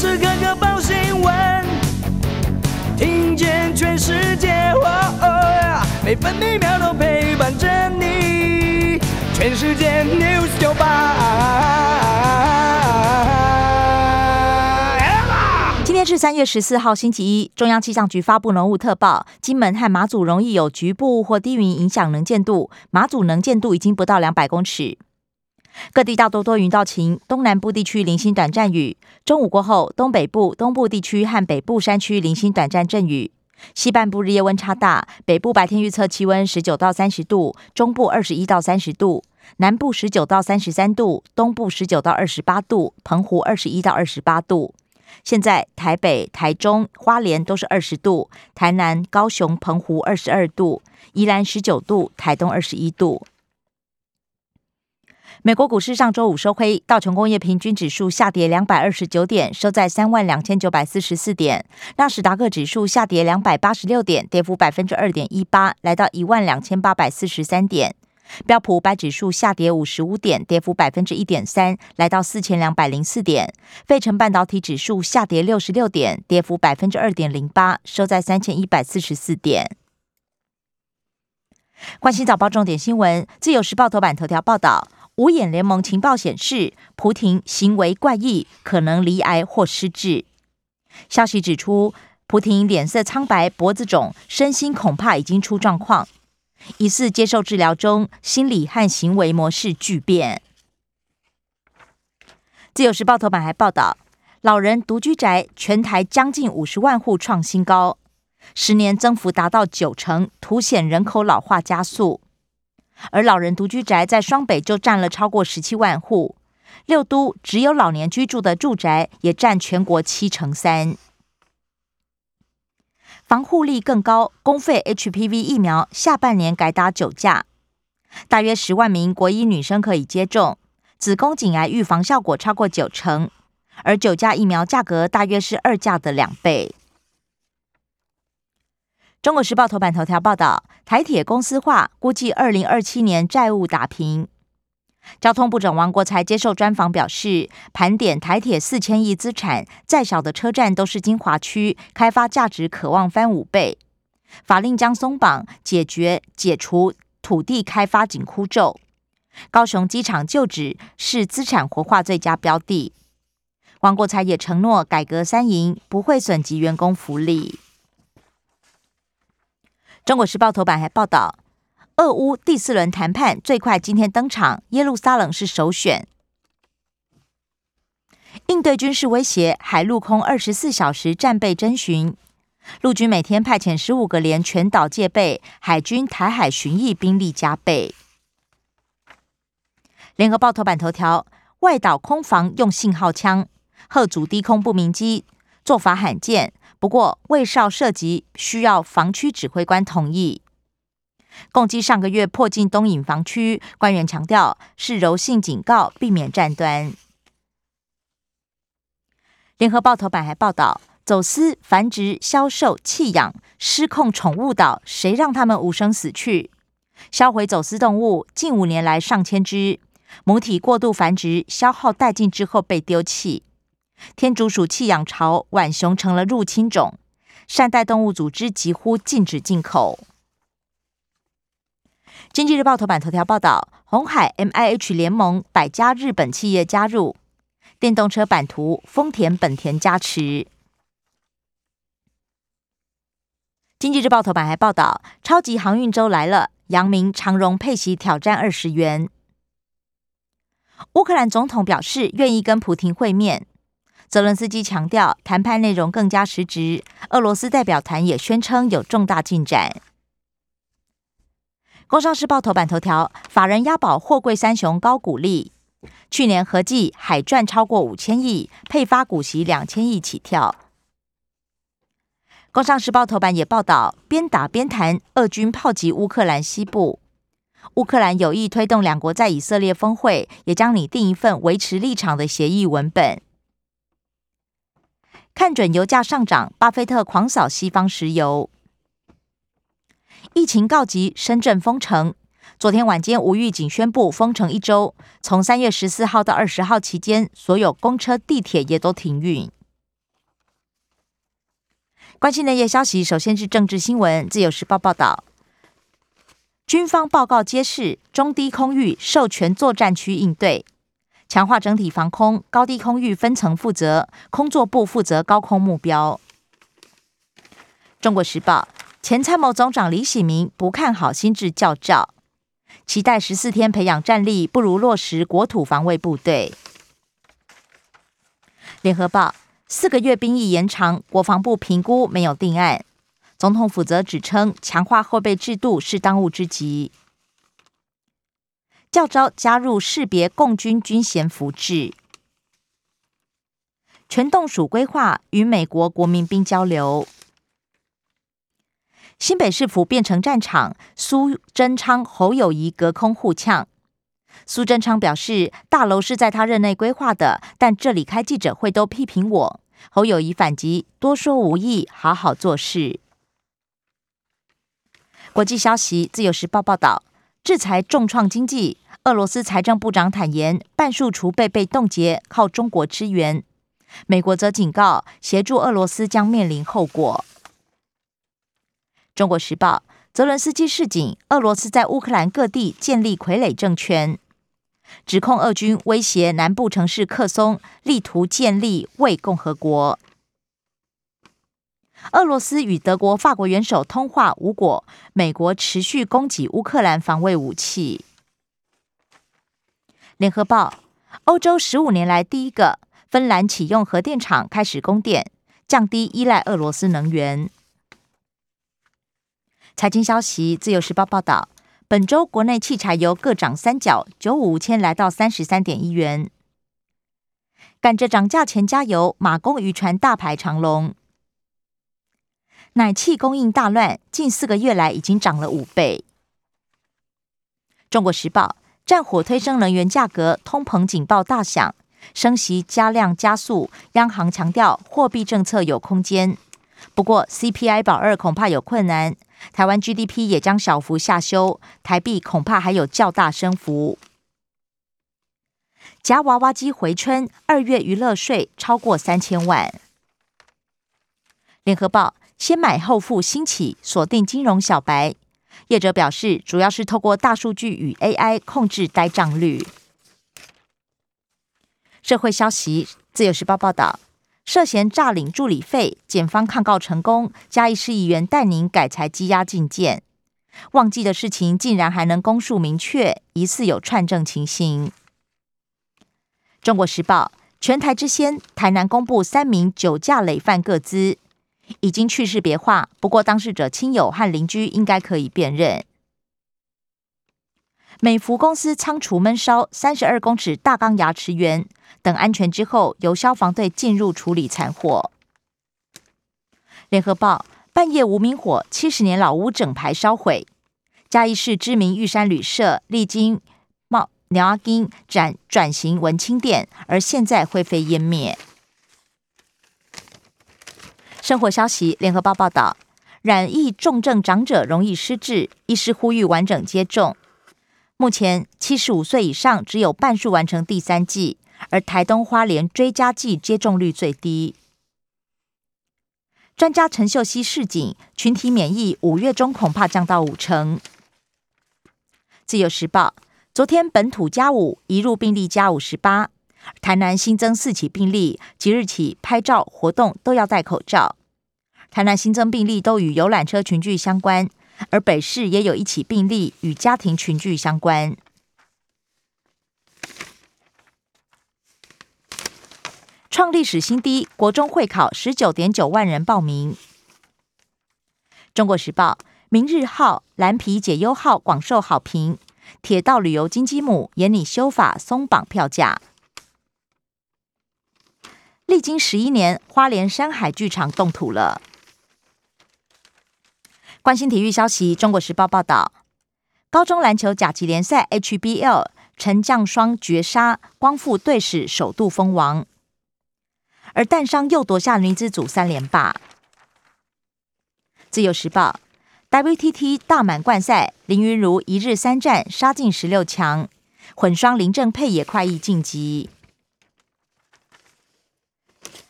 时刻刻报新闻，听见全世界，每分每秒都陪伴着你。全世界 news 九八今天是三月十四号，星期一。中央气象局发布浓雾特报，金门和马祖容易有局部或低云影响能见度，马祖能见度已经不到两百公尺。各地大多多云到晴，东南部地区零星短暂雨。中午过后，东北部、东部地区和北部山区零星短暂阵雨。西半部日夜温差大，北部白天预测气温十九到三十度，中部二十一到三十度，南部十九到三十三度，东部十九到二十八度，澎湖二十一到二十八度。现在台北、台中、花莲都是二十度，台南、高雄、澎湖二十二度，宜兰十九度，台东二十一度。美国股市上周五收黑，道琼工业平均指数下跌两百二十九点，收在三万两千九百四十四点；纳斯达克指数下跌两百八十六点，跌幅百分之二点一八，来到一万两千八百四十三点；标普五百指数下跌五十五点，跌幅百分之一点三，来到四千两百零四点；费城半导体指数下跌六十六点，跌幅百分之二点零八，收在三千一百四十四点。关心早报重点新闻，自由时报头版头条报道。五眼联盟情报显示，普廷行为怪异，可能罹癌或失智。消息指出，普廷脸色苍白、脖子肿，身心恐怕已经出状况，疑似接受治疗中，心理和行为模式巨变。自由时报头版还报道，老人独居宅全台将近五十万户创新高，十年增幅达到九成，凸显人口老化加速。而老人独居宅在双北就占了超过十七万户，六都只有老年居住的住宅也占全国七成三。防护力更高，公费 HPV 疫苗下半年改打九价，大约十万名国医女生可以接种，子宫颈癌预防效果超过九成，而九价疫苗价格大约是二价的两倍。中国时报头版头条报道，台铁公司化，估计二零二七年债务打平。交通部长王国才接受专访表示，盘点台铁四千亿资产，再小的车站都是精华区，开发价值可望翻五倍。法令将松绑，解决解除土地开发紧箍咒。高雄机场旧址是资产活化最佳标的。王国才也承诺改革三营，不会损及员工福利。中国时报头版还报道，俄乌第四轮谈判最快今天登场，耶路撒冷是首选。应对军事威胁，海陆空二十四小时战备征询，陆军每天派遣十五个连全岛戒备，海军台海巡弋兵力加倍。联合报头版头条：外岛空防用信号枪，贺阻低空不明机，做法罕见。不过，卫哨涉及需要防区指挥官同意。共计上个月迫近东引防区，官员强调是柔性警告，避免战端。联合报头版还报道，走私、繁殖、销售、弃养、失控宠物岛，谁让他们无声死去？销毁走私动物，近五年来上千只，母体过度繁殖，消耗殆尽之后被丢弃。天竺鼠弃养潮，浣熊成了入侵种。善待动物组织几乎禁止进口。经济日报头版头条报道：红海 M I H 联盟百家日本企业加入电动车版图，丰田、本田加持。经济日报头版还报道：超级航运周来了，阳明、长荣配息挑战二十元。乌克兰总统表示愿意跟普廷会面。泽伦斯基强调，谈判内容更加实质。俄罗斯代表团也宣称有重大进展。工商时报头版头条：法人押宝货柜三雄高股利，去年合计海赚超过五千亿，配发股息两千亿起跳。工商时报头版也报道，边打边谈，俄军炮击乌克兰西部，乌克兰有意推动两国在以色列峰会，也将拟定一份维持立场的协议文本。看准油价上涨，巴菲特狂扫西方石油。疫情告急，深圳封城。昨天晚间，无预警宣布封城一周，从三月十四号到二十号期间，所有公车、地铁也都停运。关心内页消息，首先是政治新闻。自由时报报道，军方报告揭示，中低空域授权作战区应对，强化整体防空，高低空域分层负责，空作部负责高空目标。中国时报前参谋总长李喜明不看好新制教照，期待十四天培养战力不如落实国土防卫部队。联合报。四个月兵役延长，国防部评估没有定案。总统府则指称，强化后备制度是当务之急。教招加入识别共军军衔服制，全动署规划与美国国民兵交流。新北市府变成战场，苏贞昌、侯友谊隔空互呛。苏贞昌表示，大楼是在他任内规划的，但这里开记者会都批评我。侯友谊反击，多说无益，好好做事。国际消息，《自由时报》报道，制裁重创经济。俄罗斯财政部长坦言，半数储备被冻结，靠中国支援。美国则警告，协助俄罗斯将面临后果。中国时报。泽伦斯基示警，俄罗斯在乌克兰各地建立傀儡政权，指控俄军威胁南部城市克松，力图建立卫共和国。俄罗斯与德国、法国元首通话无果，美国持续供给乌克兰防卫武器。联合报：欧洲十五年来第一个，芬兰启用核电厂开始供电，降低依赖俄罗斯能源。财经消息，《自由时报》报道，本周国内汽柴油各涨三角，九五千来到三十三点一元。赶着涨价前加油，马公渔船大排长龙。奶气供应大乱，近四个月来已经涨了五倍。中国时报，战火推升能源价格，通膨警报大响，升息加量加速，央行强调货币政策有空间，不过 CPI 保二恐怕有困难。台湾 GDP 也将小幅下修，台币恐怕还有较大升幅。夹娃娃机回春，二月娱乐税超过三千万。联合报先买后付兴起，锁定金融小白。业者表示，主要是透过大数据与 AI 控制呆账率。社会消息，自由时报报道。涉嫌诈领助理费，检方抗告成功，嘉义市议员带您改裁羁押禁见。忘记的事情竟然还能公诉明确，疑似有串证情形。中国时报全台之先，台南公布三名酒驾累犯各资，已经去世别化，不过当事者亲友和邻居应该可以辨认。美孚公司仓储闷烧三十二公尺大钢牙齿圆。等安全之后，由消防队进入处理残火。联合报半夜无名火，七十年老屋整排烧毁。嘉义市知名玉山旅社历经冒鸟阿金转转型文青店，而现在灰飞烟灭。生活消息，联合报报道，染疫重症长者容易失智，医师呼吁完整接种。目前七十五岁以上只有半数完成第三剂。而台东花莲追加剂接种率最低。专家陈秀熙示警，群体免疫五月中恐怕降到五成。自由时报昨天本土加五，移入病例加五十八。台南新增四起病例，即日起拍照活动都要戴口罩。台南新增病例都与游览车群聚相关，而北市也有一起病例与家庭群聚相关。创历史新低，国中会考十九点九万人报名。中国时报、明日号、蓝皮解忧号广受好评。铁道旅游金鸡母严拟修法松绑票价。历经十一年，花莲山海剧场动土了。关心体育消息，中国时报报道，高中篮球甲级联赛 HBL 陈将双绝杀，光复队史首度封王。而淡商又夺下女子组三连霸。自由时报，WTT 大满贯赛，林云如一日三战杀进十六强，混双林正佩也快意晋级。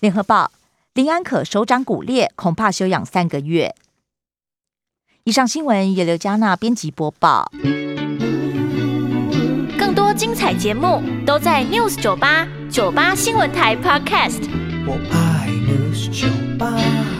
联合报，林安可手掌骨裂，恐怕休养三个月。以上新闻由刘嘉娜编辑播报。更多精彩节目都在 News 九八九八新闻台 Podcast。我爱 News 酒吧。